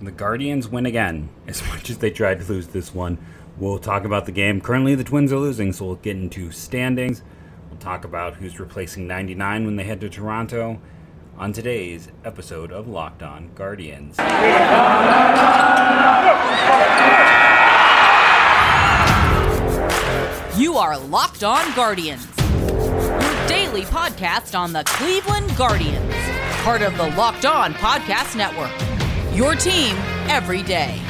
The Guardians win again, as much as they tried to lose this one. We'll talk about the game. Currently, the Twins are losing, so we'll get into standings. We'll talk about who's replacing 99 when they head to Toronto on today's episode of Locked On Guardians. You are Locked On Guardians, your daily podcast on the Cleveland Guardians, part of the Locked On Podcast Network. Your team every day.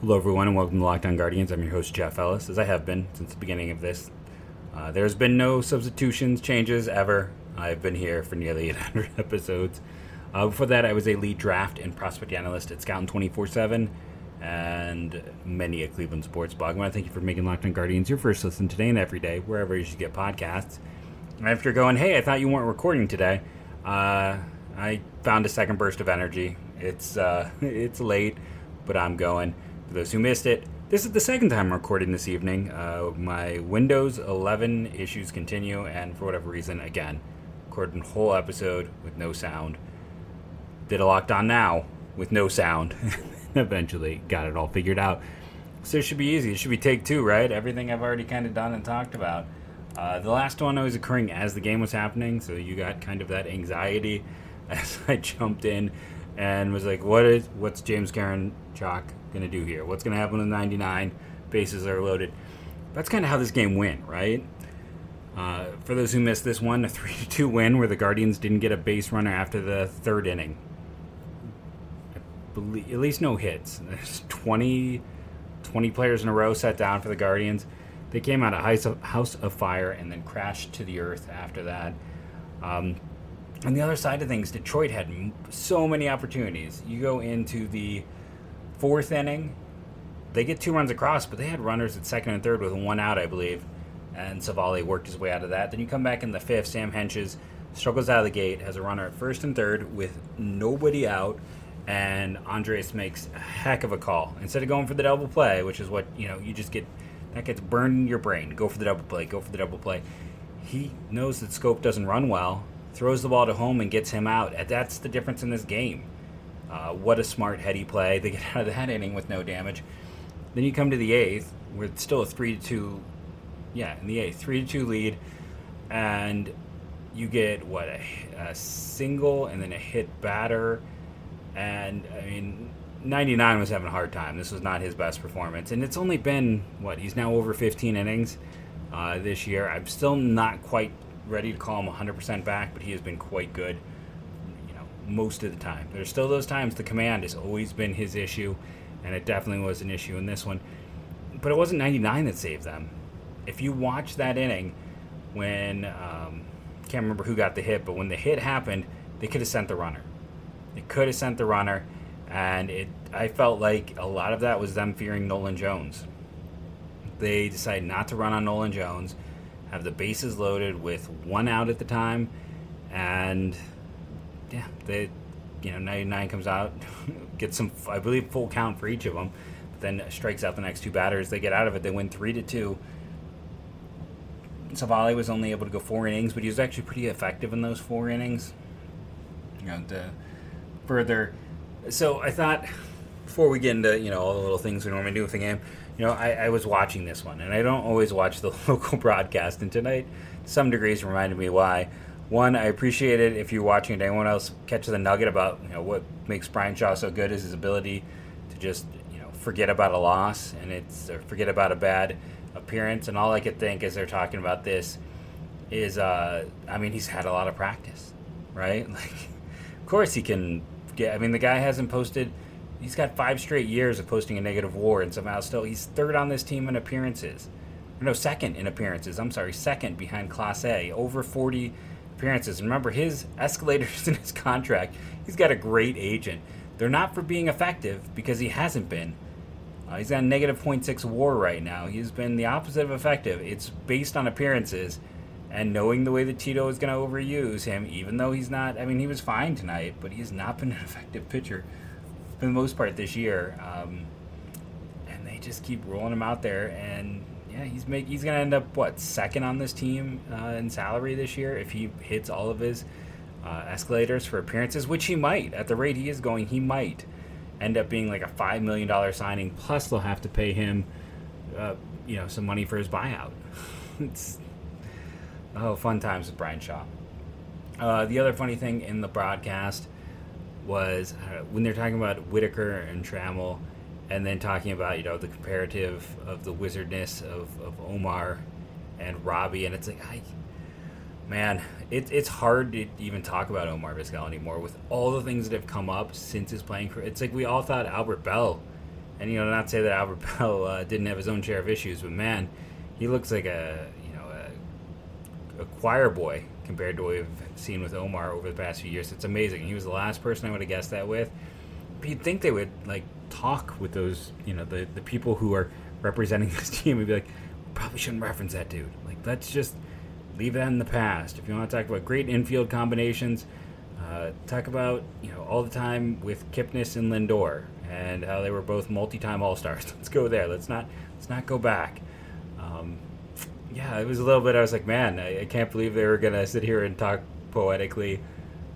Hello, everyone, and welcome to Locked On Guardians. I'm your host, Jeff Ellis, as I have been since the beginning of this. Uh, there's been no substitutions, changes ever. I've been here for nearly 800 episodes. Uh, before that, I was a lead draft and prospect analyst at Scouting 24 7 and many a Cleveland sports blog. I want to thank you for making Locked On Guardians your first listen today and every day, wherever you should get podcasts. After going, hey, I thought you weren't recording today, uh, I found a second burst of energy. It's uh, it's late, but I'm going. For those who missed it, this is the second time I'm recording this evening. Uh, my Windows 11 issues continue, and for whatever reason, again, recorded whole episode with no sound. Did a Locked On Now with no sound. Eventually got it all figured out. So it should be easy. It should be take two, right? Everything I've already kind of done and talked about. Uh, the last one was occurring as the game was happening, so you got kind of that anxiety as I jumped in and was like, "What is what's James Karen Chalk gonna do here? What's gonna happen with 99? Bases are loaded." That's kind of how this game went, right? Uh, for those who missed this one, a three-two win where the Guardians didn't get a base runner after the third inning. Believe, at least no hits. There's 20, 20 players in a row set down for the Guardians. They came out of House of, Fire and then crashed to the earth after that. Um, on the other side of things, Detroit had so many opportunities. You go into the fourth inning, they get two runs across, but they had runners at second and third with one out, I believe. And Civale worked his way out of that. Then you come back in the fifth, Sam Hentges struggles out of the gate, has a runner at first and third with nobody out, and Andres makes a heck of a call. Instead of going for the double play, which is what, you know, you just get that gets burned in your brain. Go for the double play, go for the double play. He knows that Schoop doesn't run well, throws the ball to home and gets him out. That's the difference in this game. Uh, what a smart heady play. They get out of that inning with no damage. Then you come to the eighth, where it's still a three to two yeah, in the eighth, three to two lead, and you get what a, a, single and then a hit batter, and I mean, ninety nine was having a hard time. This was not his best performance, and it's only been what he's now over fifteen innings uh, this year. I'm still not quite ready to call him 100 percent back, but he has been quite good. You know, most of the time. There's still those times the command has always been his issue, and it definitely was an issue in this one. But it wasn't 99 that saved them if you watch that inning when um, can't remember who got the hit, but when the hit happened, they could have sent the runner. They could have sent the runner, and it. I felt like a lot of that was them fearing Nolan Jones. They decided not to run on Nolan Jones, have the bases loaded with one out at the time, and yeah, they, you know, 99 comes out, gets some, I believe, full count for each of them, but then strikes out the next two batters. They get out of it. They win three to two. Civale was only able to go four innings, but he was actually pretty effective in those four innings. You know, the further. So I thought before we get into you know all the little things we normally do with the game, you know, I, I was watching this one, and I don't always watch the local broadcast, and tonight, to some degrees, reminded me why. One, I appreciate it if you're watching it. Anyone else catch the nugget about you know what makes Bryan Shaw so good is his ability to just you know forget about a loss and it's or forget about a bad appearance, and all I could think as they're talking about this is, uh, I mean, he's had a lot of practice, right? Like, of course he can get. I mean, the guy hasn't posted. He's got five straight years of posting a negative WAR, and somehow still he's third on this team in appearances. No, second in appearances. I'm sorry, second behind Clase, over 40 appearances. And remember, his escalators in his contract. He's got a great agent. They're not for being effective because he hasn't been. Uh, he's got negative 0.6 WAR right now. He's been the opposite of effective. It's based on appearances and knowing the way that Tito is going to overuse him, even though he's not. I mean, he was fine tonight, but he's not been an effective pitcher for the most part this year. Um, and they just keep rolling him out there, and yeah, he's make he's gonna end up what second on this team uh, in salary this year if he hits all of his uh, escalators for appearances, which he might. At the rate he is going, he might end up being like a five million dollar signing. Plus, they'll have to pay him, uh, you know, some money for his buyout. it's oh, fun times with Bryan Shaw. Uh, the other funny thing in the broadcast was uh, when they're talking about Whitaker and Trammell and then talking about you know the comparative of the wizardness of, of Omar and Robbie, and it's like I, man, it, it's hard to even talk about Omar Vizquel anymore with all the things that have come up since his playing career. It's like we all thought Albert Belle, and you know not to say that Albert Belle uh, didn't have his own share of issues, but man, he looks like a a, choir boy compared to what we've seen with Omar over the past few years. It's amazing. He was the last person I would have guessed that with. But you'd think they would like talk with those, you know, the, the people who are representing this team and be like, probably shouldn't reference that dude. Like, let's just leave that in the past. If you want to talk about great infield combinations, uh, talk about, you know, all the time with Kipnis and Lindor and how they were both multi-time All-Stars. Let's go there. Let's not let's not go back. Um, yeah, it was a little bit. I was like, man, I, I can't believe they were gonna sit here and talk poetically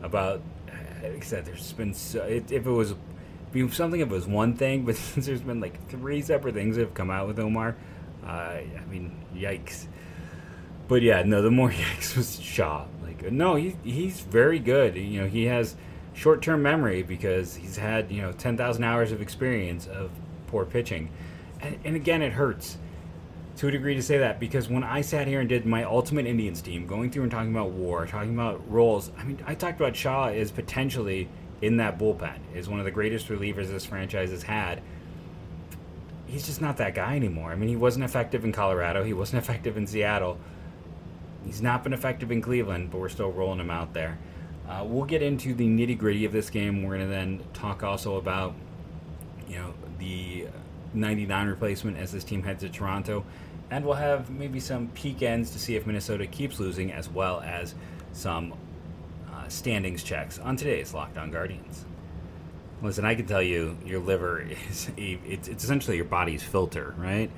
about. Like I said, there's been so, it, if it was something if it was one thing, but since there's been like three separate things that have come out with Omar, uh, I mean, yikes. But yeah, no, the more yikes was Shaw. Like, no, he, he's very good. You know, he has short term memory because he's had, you know, 10,000 hours of experience of poor pitching. And, and again, it hurts to a degree to say that because when I sat here and did my Ultimate Indians team, going through and talking about war, talking about roles, I mean, I talked about Shaw as potentially in that bullpen is one of the greatest relievers this franchise has had. He's just not that guy anymore. I mean, he wasn't effective in Colorado. He wasn't effective in Seattle. He's not been effective in Cleveland, but we're still rolling him out there. Uh, we'll get into the nitty gritty of this game. We're going to then talk also about, you know, the 99 replacement as this team heads to Toronto. And we'll have maybe some peak ends to see if Minnesota keeps losing, as well as some uh, standings checks on today's Locked On Guardians. Listen, I can tell you, your liver is a, it's, it's essentially your body's filter, right?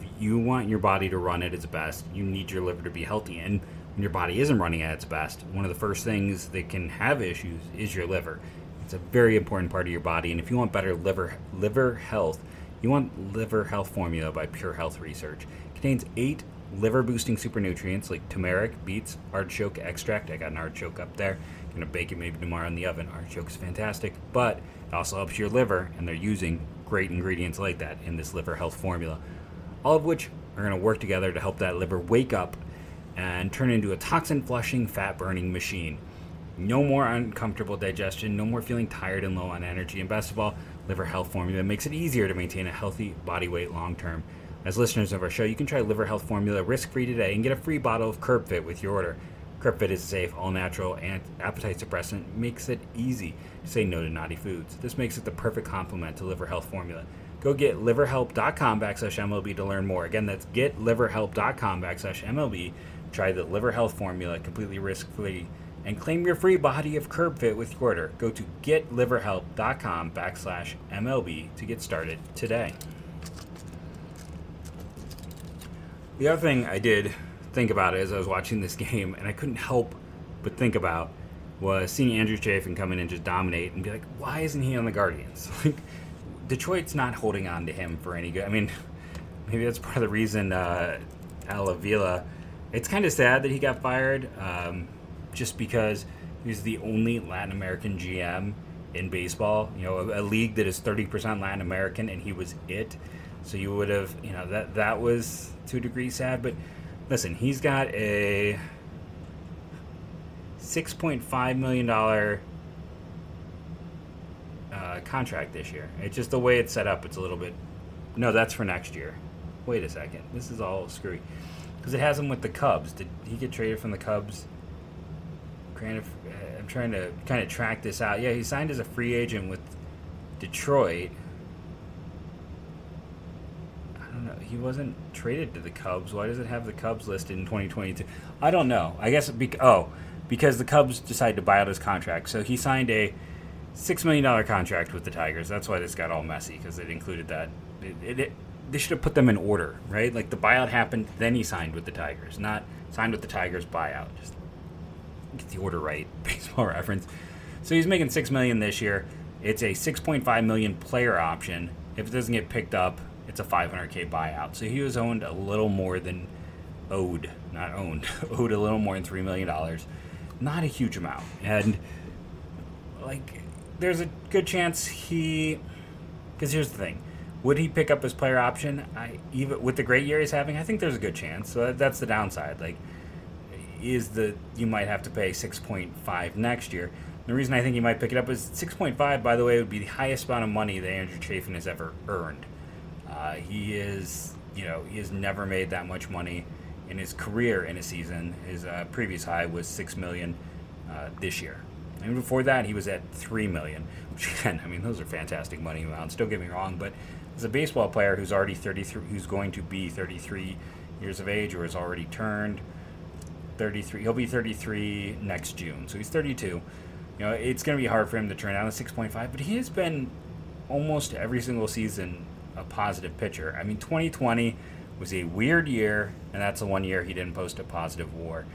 If you want your body to run at its best, you need your liver to be healthy. And when your body isn't running at its best, one of the first things that can have issues is your liver. It's a very important part of your body, and if you want better liver liver health, you want Liver Health Formula by Pure Health Research. It contains eight liver boosting super nutrients like turmeric, beets, artichoke extract. I got an artichoke up there. Gonna bake it maybe tomorrow in the oven. Artichoke is fantastic, but it also helps your liver, and they're using great ingredients like that in this liver health formula. All of which are gonna work together to help that liver wake up and turn into a toxin flushing, fat burning machine. No more uncomfortable digestion, no more feeling tired and low on energy, and best of all, liver health formula makes it easier to maintain a healthy body weight long term. As listeners of our show, you can try Liver Health Formula risk-free today and get a free bottle of CurbFit with your order. CurbFit is safe, all-natural, and appetite suppressant makes it easy to say no to naughty foods. This makes it the perfect complement to Liver Health Formula. Go get liverhelp.com backslash MLB to learn more. Again, that's getliverhelp.com backslash MLB. Try the Liver Health Formula completely risk-free and claim your free body of curb fit with your order. Go to getliverhelp.com backslash MLB to get started today. The other thing I did think about as I was watching this game, and I couldn't help but think about, was seeing Andrew Chafin come in and just dominate and be like, why isn't he on the Guardians? Like, Detroit's not holding on to him for any good. I mean, maybe that's part of the reason uh, Al Avila. It's kind of sad that he got fired, um, just because he's the only Latin American GM in baseball. You know, a, a league that is thirty percent Latin American, and he was it. So you would have, you know, that that was to a degree sad. But listen, he's got a six point five million dollar uh, contract this year. It's just the way it's set up. It's a little bit. No, that's for next year. Wait a second. This is all screwy because it has him with the Cubs. Did he get traded from the Cubs? Of, uh, I'm trying to kind of track this out. Yeah, he signed as a free agent with Detroit. I don't know. He wasn't traded to the Cubs. Why does it have the Cubs listed in 2022? I don't know. I guess be- oh, because the Cubs decided to buy out his contract. So he signed a six million dollar contract with the Tigers. That's why this got all messy because it included that. It, it, it, they should have put them in order, right? Like the buyout happened, then he signed with the Tigers, not signed with the Tigers buyout. Just get the order right. Baseball reference. So he's making six million this year. It's a 6.5 million player option. If it doesn't get picked up, it's a 500k buyout. So he was owned a little more than owed, not owned, owed a little more than three million dollars. Not a huge amount, and like there's a good chance he. Because here's the thing, would he pick up his player option? I even with the great year he's having, I think there's a good chance. So that, that's the downside. Like, is the you might have to pay 6.5 next year. The reason I think he might pick it up is 6.5. By the way, would be the highest amount of money that Andrew Chafin has ever earned. Uh, he is, you know, he has never made that much money in his career in a season. His uh, previous high was six million uh, this year. And before that, he was at three million. Which again, I mean, those are fantastic money amounts. Don't get me wrong, but as a baseball player who's already 33, who's going to be 33 years of age or has already turned 33, he'll be 33 next June. So he's 32. You know, it's going to be hard for him to turn down a 6.5, but he has been almost every single season a positive pitcher. I mean, 2020 was a weird year, and that's the one year he didn't post a positive WAR.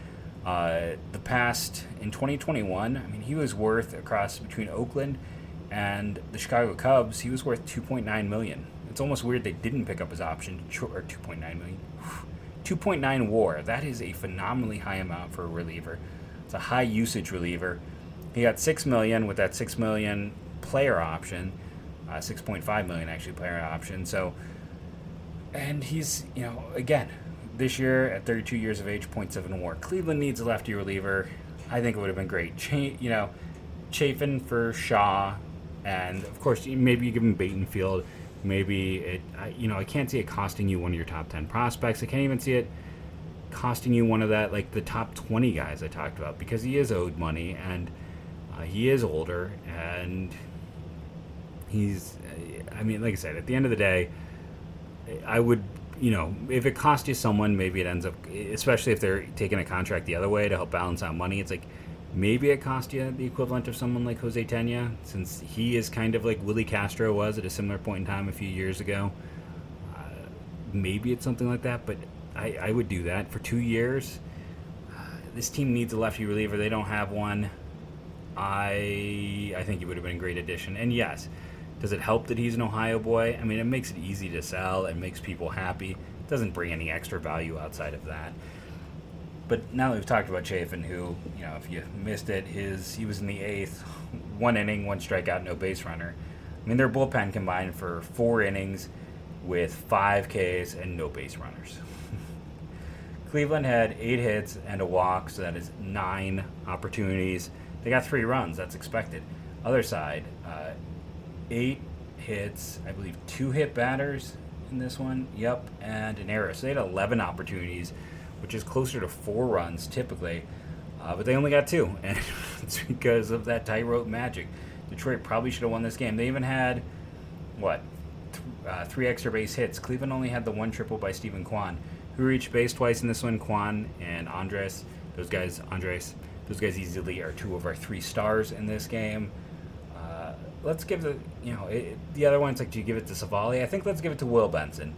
Uh, the past in 2021, I mean, he was worth across between Oakland and the Chicago Cubs, he was worth 2.9 million. It's almost weird they didn't pick up his option or 2.9 million. 2.9 WAR. That is a phenomenally high amount for a reliever. It's a high usage reliever. He got six million with that six million player option, uh, 6.5 million actually player option. So, and he's you know again this year at 32 years of age, 0.7 WAR. Cleveland needs a lefty reliever. I think it would have been great. You know, Chafin for Shaw, and of course maybe you give him Battenfield. Maybe it, you know, I can't see it costing you one of your top 10 prospects. I can't even see it costing you one of that like the top 20 guys I talked about because he is owed money and uh, he is older and he's. I mean, like I said, at the end of the day, I would you know, if it costs you someone, maybe it ends up, especially if they're taking a contract the other way to help balance out money. It's like maybe it cost you the equivalent of someone like Jose Tena, since he is kind of like Willi Castro was at a similar point in time a few years ago. Uh, maybe it's something like that, but I, I would do that for two years. Uh, this team needs a lefty reliever. They don't have one. I I think he would have been a great addition. And yes, does it help that he's an Ohio boy? I mean, it makes it easy to sell. It makes people happy. It doesn't bring any extra value outside of that. But now that we've talked about Chafin, who, you know, if you missed it, his he was in the eighth, one inning, one strikeout, no base runner. I mean, their bullpen combined for four innings with five Ks and no base runners. Cleveland had eight hits and a walk, so that is nine opportunities. They got three runs. That's expected. Other side, uh, eight hits, I believe two hit batters in this one. Yep, and an error. So they had 11 opportunities, which is closer to four runs typically. Uh, but they only got two, and it's because of that tightrope magic. Detroit probably should have won this game. They even had, what, th- uh, three extra base hits. Cleveland only had the one triple by Steven Kwan, who reached base twice in this one. Kwan and Andres, those guys, Andres, those guys easily are two of our three stars in this game let's give the you know it, the other ones like do you give it to Civale? I think let's give it to Will Benson.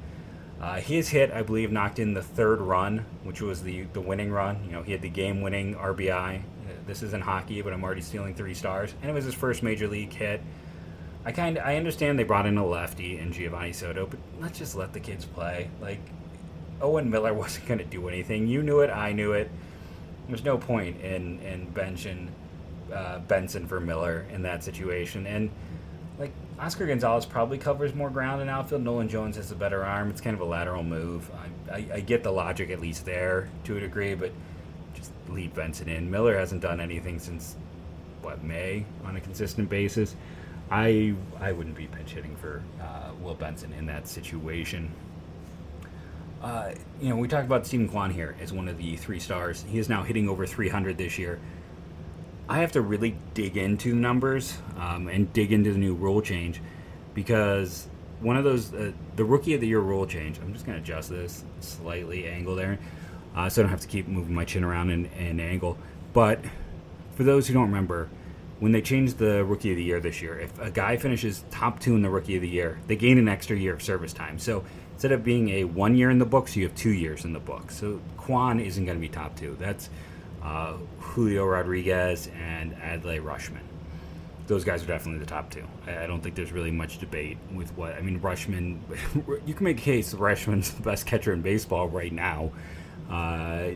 Uh, his hit, I believe, knocked in the third run, which was the the winning run. You know, he had the game-winning RBI. Uh, this isn't hockey, but I'm already stealing three stars, and it was his first major league hit. I kind I understand they brought in a lefty and Giovanni Soto, but let's just let the kids play. Like Owen Miller wasn't going to do anything. You knew it. I knew it. There's no point in in benching uh, Benson for Miller in that situation. And Oscar Gonzalez probably covers more ground in outfield. Nolan Jones has a better arm. It's kind of a lateral move. I, I, I get the logic at least there to a degree, but just leave Benson in. Miller hasn't done anything since what May on a consistent basis. I I wouldn't be pinch hitting for uh, Will Benson in that situation. Uh, you know, we talked about Steven Kwan here as one of the three stars. He is now hitting over 300 this year. I have to really dig into the numbers um, and dig into the new rule change because one of those, uh, the rookie of the year rule change, I'm just going to adjust this slightly angle there uh, so I don't have to keep moving my chin around in, in angle. But for those who don't remember, when they changed the rookie of the year this year, if a guy finishes top two in the rookie of the year, they gain an extra year of service time. So instead of being a one year in the books, you have two years in the books. So Kwan isn't going to be top two. That's uh, Julio Rodriguez and Adley Rutschman. Those guys are definitely the top two. I, don't think there's really much debate with what I mean. Rutschman, you can make a case Rutschman's the best catcher in baseball right now. Uh,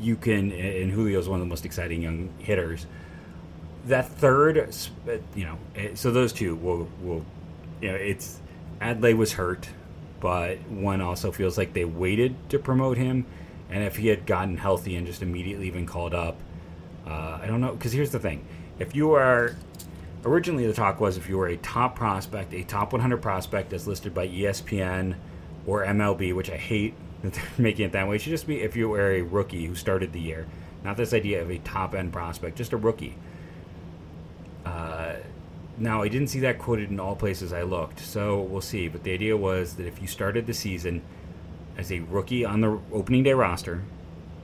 you can, and Julio's one of the most exciting young hitters. That third, you know, eh, so those two will will, you know, it's Adley was hurt, but one also feels like they waited to promote him, and if he had gotten healthy and just immediately been called up, uh, I don't know. Because here's the thing: if you are originally the talk was if you were a top prospect, a top 100 prospect as listed by ESPN or MLB, which I hate making it that way. It should just be if you were a rookie who started the year, not this idea of a top end prospect, just a rookie. Uh, now, I didn't see that quoted in all places I looked, so we'll see. But the idea was that if you started the season as a rookie on the opening day roster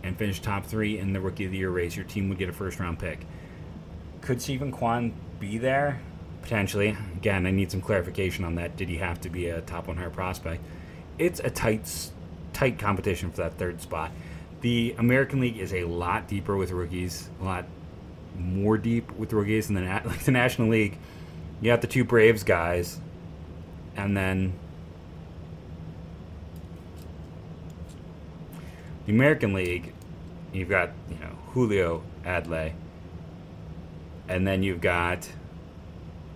and finish top three in the rookie of the year race, your team would get a first round pick. Could Steven Kwan be there? Potentially. Again, I need some clarification on that. Did he have to be a top 100 prospect? It's a tight, tight competition for that third spot. The American League is a lot deeper with rookies, a lot more deep with rookies than the, like the National League you have the two Braves guys, and then the American League. You've got you know Julio Adley, and then you've got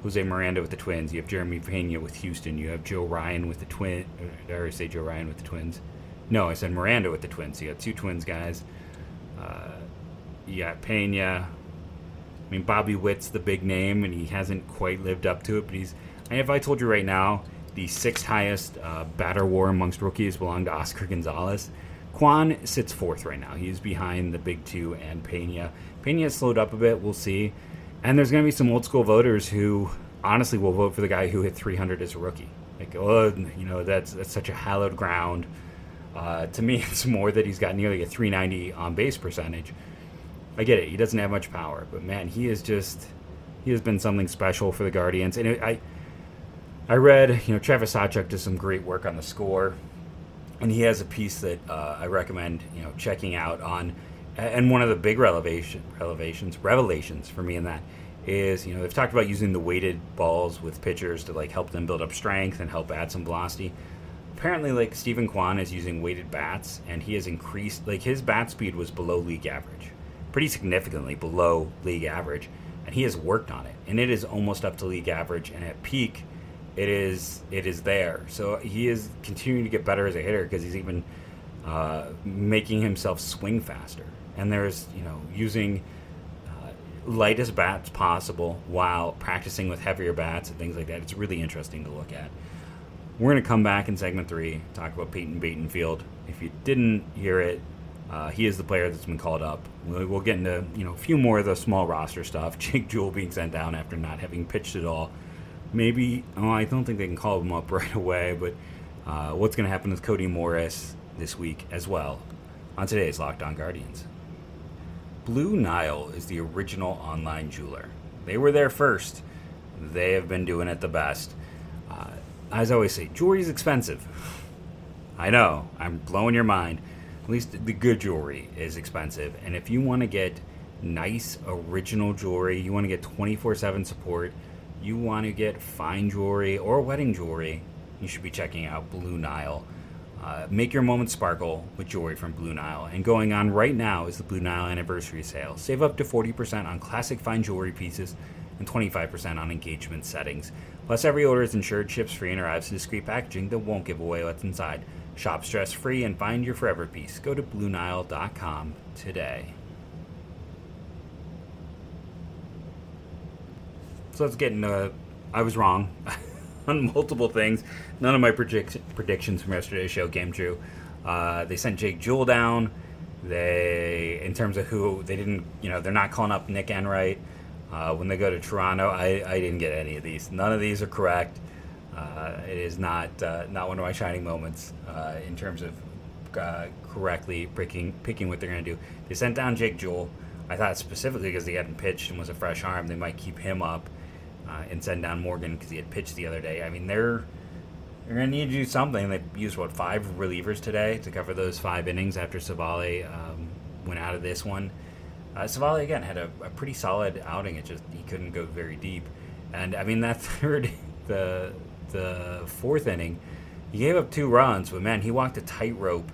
Jose Miranda with the Twins. You have Jeremy Pena with Houston. You have Joe Ryan with the Twin. Did I already say Joe Ryan with the Twins? No, I said Miranda with the Twins. you got two Twins guys. Uh, you got Pena, I mean, Bobby Witt's the big name, and he hasn't quite lived up to it. But he's. And if I told you right now, the sixth highest uh, batter WAR amongst rookies belong to Oscar Gonzalez. Kwan sits fourth right now. He's behind the big two and Pena. Pena slowed up a bit. We'll see. And there's going to be some old school voters who honestly will vote for the guy who hit 300 as a rookie. Like, oh, you know, that's that's such a hallowed ground. Uh, to me, it's more that he's got nearly a 390 on base percentage I get it. He doesn't have much power, but man, he is just he has been something special for the Guardians. And it, I I read, you know, Travis Sawchik does some great work on the score, and he has a piece that uh, I recommend, you know, checking out on. And one of the big revelation, revelations, revelations for me in that is, you know, they've talked about using the weighted balls with pitchers to like help them build up strength and help add some velocity. Apparently, like Steven Kwan is using weighted bats, and he has increased, like his bat speed was below league average pretty significantly below league average, and he has worked on it, and it is almost up to league average. And at peak, it is it is there. So he is continuing to get better as a hitter because he's even uh, making himself swing faster. And there's you know using uh, lightest bats possible while practicing with heavier bats and things like that. It's really interesting to look at. We're going to come back in segment three, talk about Peyton Battenfield. If you didn't hear it, uh, he is the player that's been called up. We'll, we'll, get into you know a few more of the small roster stuff. Jake Jewell being sent down after not having pitched at all. Maybe oh, I don't think they can call him up right away. But uh, what's going to happen with Cody Morris this week as well on today's Locked On Guardians. Blue Nile is the original online jeweler. They were there first. They have been doing it the best. Uh, as I always say, jewelry is expensive. I know, I'm blowing your mind at least the good jewelry is expensive. And if you want to get nice original jewelry, you want to get 24 7 support, you want to get fine jewelry or wedding jewelry, you should be checking out Blue Nile. Uh, make your moment sparkle with jewelry from Blue Nile. And going on right now is the Blue Nile anniversary sale. Save up to 40% on classic fine jewelry pieces and 25% on engagement settings. Plus, every order is insured, ships free, and arrives in discreet packaging that won't give away what's inside. Shop stress free and find your forever piece. Go to BlueNile.com today. So let's get into. I was wrong on multiple things. None of my predict- predictions from yesterday's show came true. Uh, they sent Jake Jewell down. They, in terms of who they didn't, you know, they're not calling up Nick Enright uh, when they go to Toronto. I, I didn't get any of these. None of these are correct. Uh, it is not uh, not one of my shining moments uh, in terms of uh, correctly picking picking what they're going to do. They sent down Jake Jewell. I thought specifically because he hadn't pitched and was a fresh arm, they might keep him up uh, and send down Morgan because he had pitched the other day. I mean, they're You're going to need to do something. They used, what, five relievers today to cover those five innings after Civale um, went out of this one. Uh, Civale, again, had a, a, pretty solid outing. It just, he couldn't go very deep. And, I mean, that third, the, the fourth inning, he gave up two runs, but, man, he walked a tightrope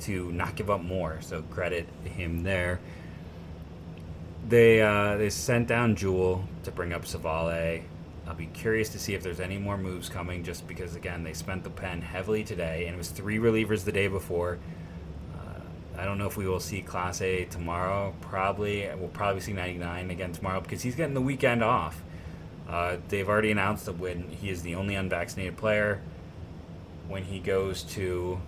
to not give up more. So credit him there. They, uh, they sent down Jewell to bring up Civale. I'll be curious to see if there's any more moves coming, just because again they spent the pen heavily today, and it was three relievers the day before. Uh, I don't know if we will see Clase tomorrow. Probably we'll probably see 99 again tomorrow because he's getting the weekend off. Uh, they've already announced that when he is the only unvaccinated player, when he goes to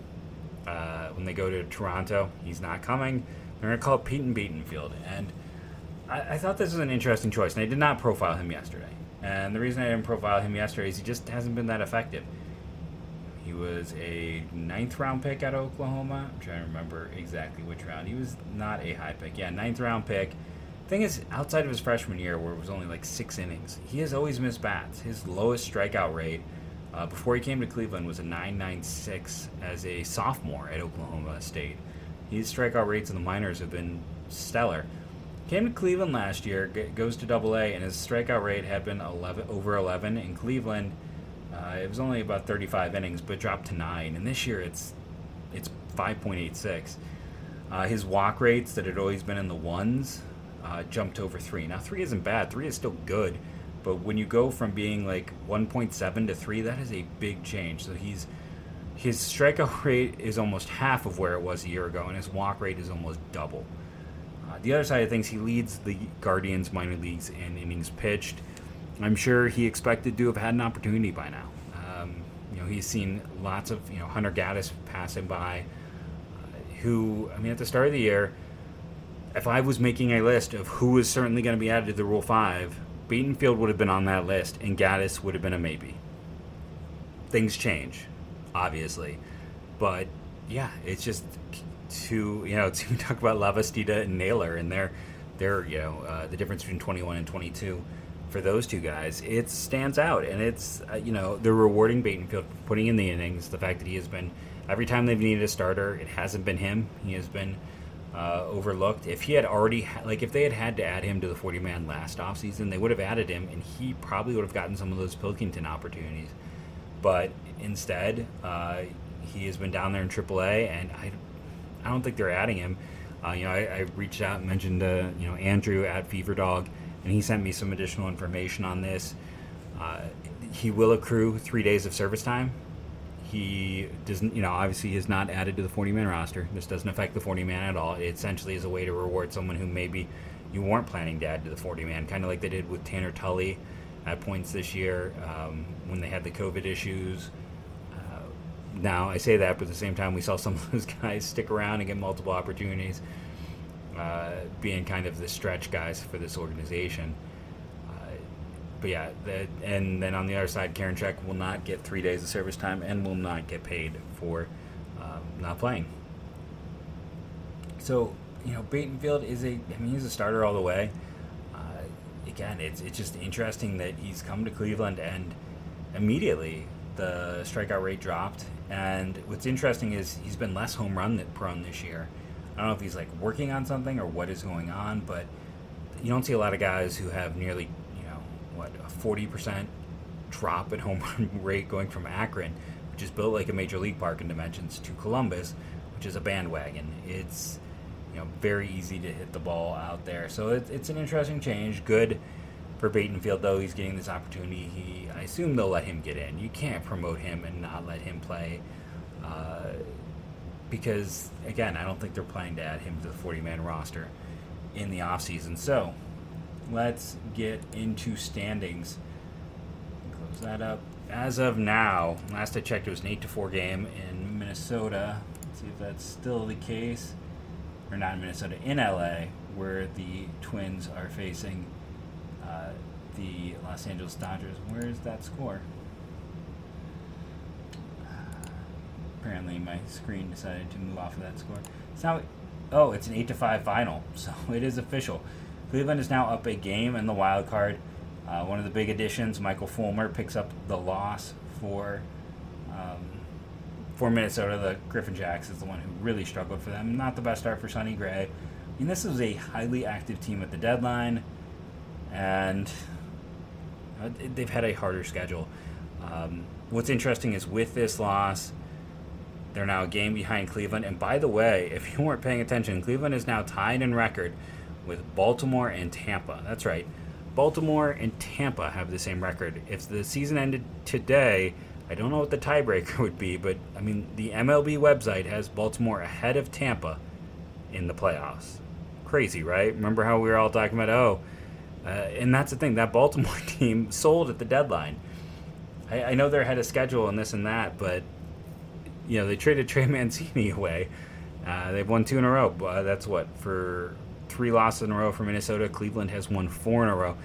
uh, when they go to Toronto, he's not coming. They're to call it Peyton Battenfield, and I, I thought this was an interesting choice, and I did not profile him yesterday. And the reason I didn't profile him yesterday is he just hasn't been that effective. He was a ninth round pick out of Oklahoma. I'm trying to remember exactly which round. He was not a high pick. Yeah, ninth round pick. Thing is, outside of his freshman year, where it was only like six innings, he has always missed bats. His lowest strikeout rate uh, before he came to Cleveland was a 9.96 as a sophomore at Oklahoma State. His strikeout rates in the minors have been stellar. Came to Cleveland last year, goes to Double A, and his strikeout rate had been 11 over 11 in Cleveland. Uh, it was only about 35 innings, but dropped to nine. And this year, it's it's 5.86. Uh, his walk rates that had always been in the ones uh, jumped over three. Now three isn't bad. Three is still good, but when you go from being like 1.7 to three, that is a big change. So he's his strikeout rate is almost half of where it was a year ago, and his walk rate is almost double the other side of things, he leads the Guardians minor leagues in innings pitched. I'm sure he expected to have had an opportunity by now. Um, you know, he's seen lots of you know Hunter Gaddis passing by, uh, who I mean, at the start of the year, if I was making a list of who is certainly going to be added to the Rule Five, Battenfield would have been on that list, and Gaddis would have been a maybe. Things change, obviously, but yeah, it's just to you know to talk about Lavastida and Naylor and their their you know uh, the difference between 21 and 22 for those two guys. It stands out and it's uh, you know they're rewarding Battenfield putting in the innings. The fact that he has been every time they've needed a starter it hasn't been him. He has been uh, overlooked. If he had already ha- like if they had had to add him to the 40 man last offseason they would have added him and he probably would have gotten some of those Pilkington opportunities. But instead uh, he has been down there in AAA and I I don't think they're adding him. Uh, you know, I, I, reached out and mentioned uh, you know Andrew at Fever Dog, and he sent me some additional information on this. Uh, he will accrue three days of service time. He doesn't, you know, obviously is not added to the 40 man roster. This doesn't affect the 40 man at all. It essentially is a way to reward someone who maybe you weren't planning to add to the 40 man, kind of like they did with Tanner Tully at points this year um, when they had the COVID issues. Now, I say that, but at the same time, we saw some of those guys stick around and get multiple opportunities, uh, being kind of the stretch guys for this organization. Uh, but yeah, that, and then on the other side, Karinchak will not get three days of service time and will not get paid for um, not playing. So, you know, Battenfield is a, I mean, he's a starter all the way. Uh, again, it's, it's just interesting that he's come to Cleveland and immediately the strikeout rate dropped. And what's interesting is he's been less home run prone this year. I don't know if he's like working on something or what is going on, but you don't see a lot of guys who have nearly, you know, what, a 40% drop in home run rate going from Akron, which is built like a major league park in dimensions, to Columbus, which is a bandwagon. It's, you know, very easy to hit the ball out there. So it, it's an interesting change. Good for Battenfield, though, he's getting this opportunity. He, I assume they'll let him get in. You can't promote him and not let him play. Uh, because, again, I don't think they're planning to add him to the 40 man roster in the offseason. So, let's get into standings. Close that up. As of now, last I checked, it was an 8 to 4 game in Minnesota. Let's see if that's still the case. Or not in Minnesota, in LA, where the Twins are facing uh, the Los Angeles Dodgers. Where is that score? Apparently, my screen decided to move off of that score. It's now, oh, it's an eight to five final, so it is official. Cleveland is now up a game in the wild card. Uh, one of the big additions, Michael Fulmer, picks up the loss for uh, Um, for Minnesota, the Griffin Jax is the one who really struggled for them. Not the best start for Sonny Gray. I mean, this was a highly active team at the deadline, and uh, they've had a harder schedule. Um, what's interesting is with this loss, they're now a game behind Cleveland. And by the way, if you weren't paying attention, Cleveland is now tied in record with Baltimore and Tampa. That's right. Baltimore and Tampa have the same record. If the season ended today, I don't know what the tiebreaker would be, but I mean, the MLB website has Baltimore ahead of Tampa in the playoffs. Crazy, right? Remember how we were all talking about, oh, uh, and that's the thing, that Baltimore team sold at the deadline. I, I know they're ahead of schedule and this and that, but, you know, they traded Trey Mancini away. Uh, they've won two in a row. Uh, that's what, for three losses in a row for Minnesota. Cleveland has won four in a row.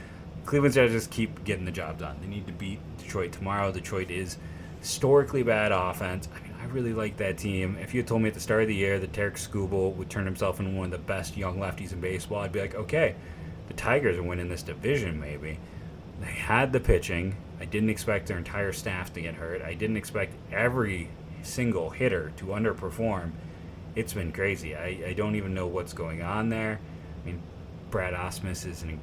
Cleveland's got to just keep getting the job done. They need to beat Detroit tomorrow. Detroit is historically bad offense. I mean, I really like that team. If you had told me at the start of the year that Tarik Skubal would turn himself into one of the best young lefties in baseball, I'd be like, okay, the Tigers are winning this division, maybe. They had the pitching. I didn't expect their entire staff to get hurt. I didn't expect every single hitter to underperform. It's been crazy. I, I don't even know what's going on there. I mean, Brad Ausmus is an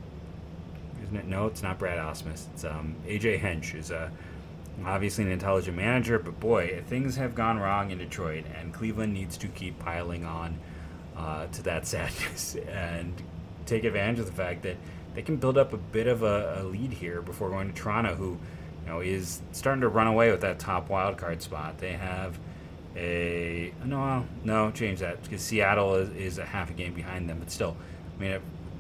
isn't it? No, it's not Brad Ausmus. It's um, AJ Hinch is a obviously an intelligent manager, but boy, things have gone wrong in Detroit, and Cleveland needs to keep piling on uh, to that sadness and take advantage of the fact that they can build up a bit of a, a, lead here before going to Toronto, who you know is starting to run away with that top wild card spot. They have a no, no, change that because Seattle is, is a half a game behind them, but still, I mean,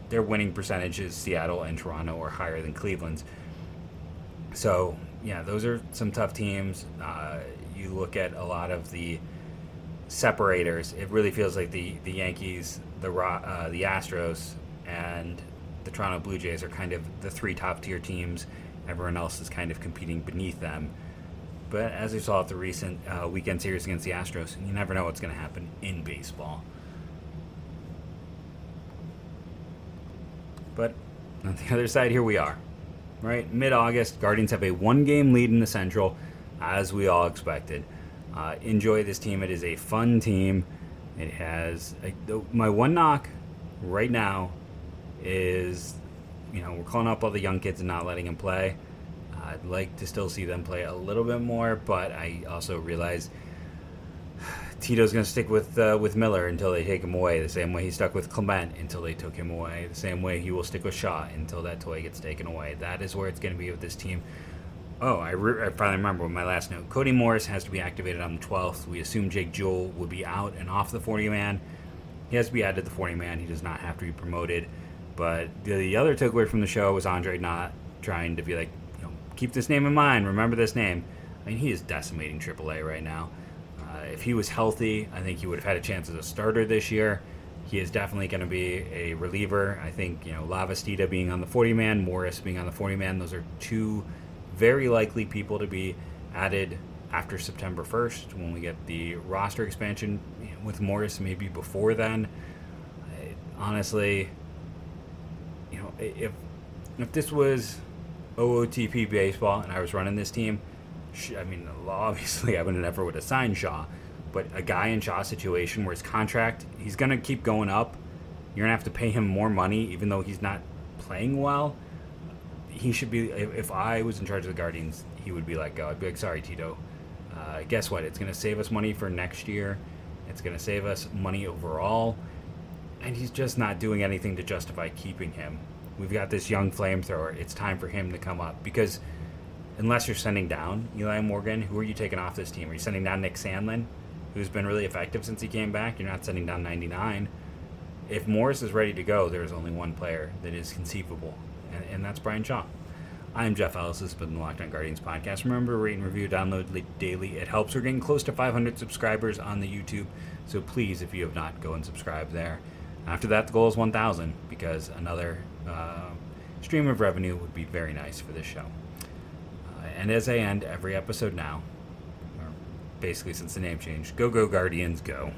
their winning percentages, Seattle and Toronto, are higher than Cleveland's. So yeah, those are some tough teams. Uh, you look at a lot of the separators. It really feels like the the Yankees, the uh, the Astros, and the Toronto Blue Jays are kind of the three top tier teams. Everyone else is kind of competing beneath them. But as we saw at the recent uh, weekend series against the Astros, you never know what's going to happen in baseball. But on the other side, here we are. Right? Mid August, Guardians have a one game lead in the Central, as we all expected. Uh, enjoy this team. It is a fun team. It has. A, my one knock right now is, you know, we're calling up all the young kids and not letting them play. I'd like to still see them play a little bit more, but I also realize Tito's going to stick with uh, with Miller until they take him away. The same way he stuck with Clement until they took him away. The same way he will stick with Shaw until that toy gets taken away. That is where it's going to be with this team. Oh, I, re- I finally remember my last note. Cody Morris has to be activated on the 12th. We assume Jake Jewell would be out and off the 40 man. He has to be added to the 40 man. He does not have to be promoted. But the, the other takeaway from the show was Andre not trying to be like, you know, keep this name in mind, remember this name. I mean, he is decimating AAA right now. Uh, if he was healthy, I think he would have had a chance as a starter this year. He is definitely going to be a reliever. I think, you know, Lavastida being on the 40 man, Morris being on the 40 man, those are two very likely people to be added after September 1st when we get the roster expansion with Morris, maybe before then. I, honestly, if if this was OOTP baseball and I was running this team, I mean, obviously I would never would have signed Shaw, but a guy in Shaw's situation where his contract, he's gonna keep going up. You're gonna have to pay him more money, even though he's not playing well he should be. If, I was in charge of the Guardians, he would be like, "Go." I'd be like, "Sorry, Tito. Uh, guess what? It's going to save us money for next year. It's going to save us money overall." And he's just not doing anything to justify keeping him. We've got this young flamethrower. It's time for him to come up because unless you're sending down Eli Morgan, who are you taking off this team? Are you sending down Nick Sandlin, who's been really effective since he came back? You're not sending down 99. If Morris is ready to go, there's only one player that is conceivable, and, and that's Bryan Shaw. I'm Jeff Ellis. This has been the Locked On Guardians podcast. Remember, rate and review, download daily. It helps. We're getting close to 500 subscribers on the YouTube, so please, if you have not, go and subscribe there. After that, the goal is 1,000 because another uh, stream of revenue would be very nice for this show. Uh, and as I end every episode now, basically since the name change, go, go, Guardians, go.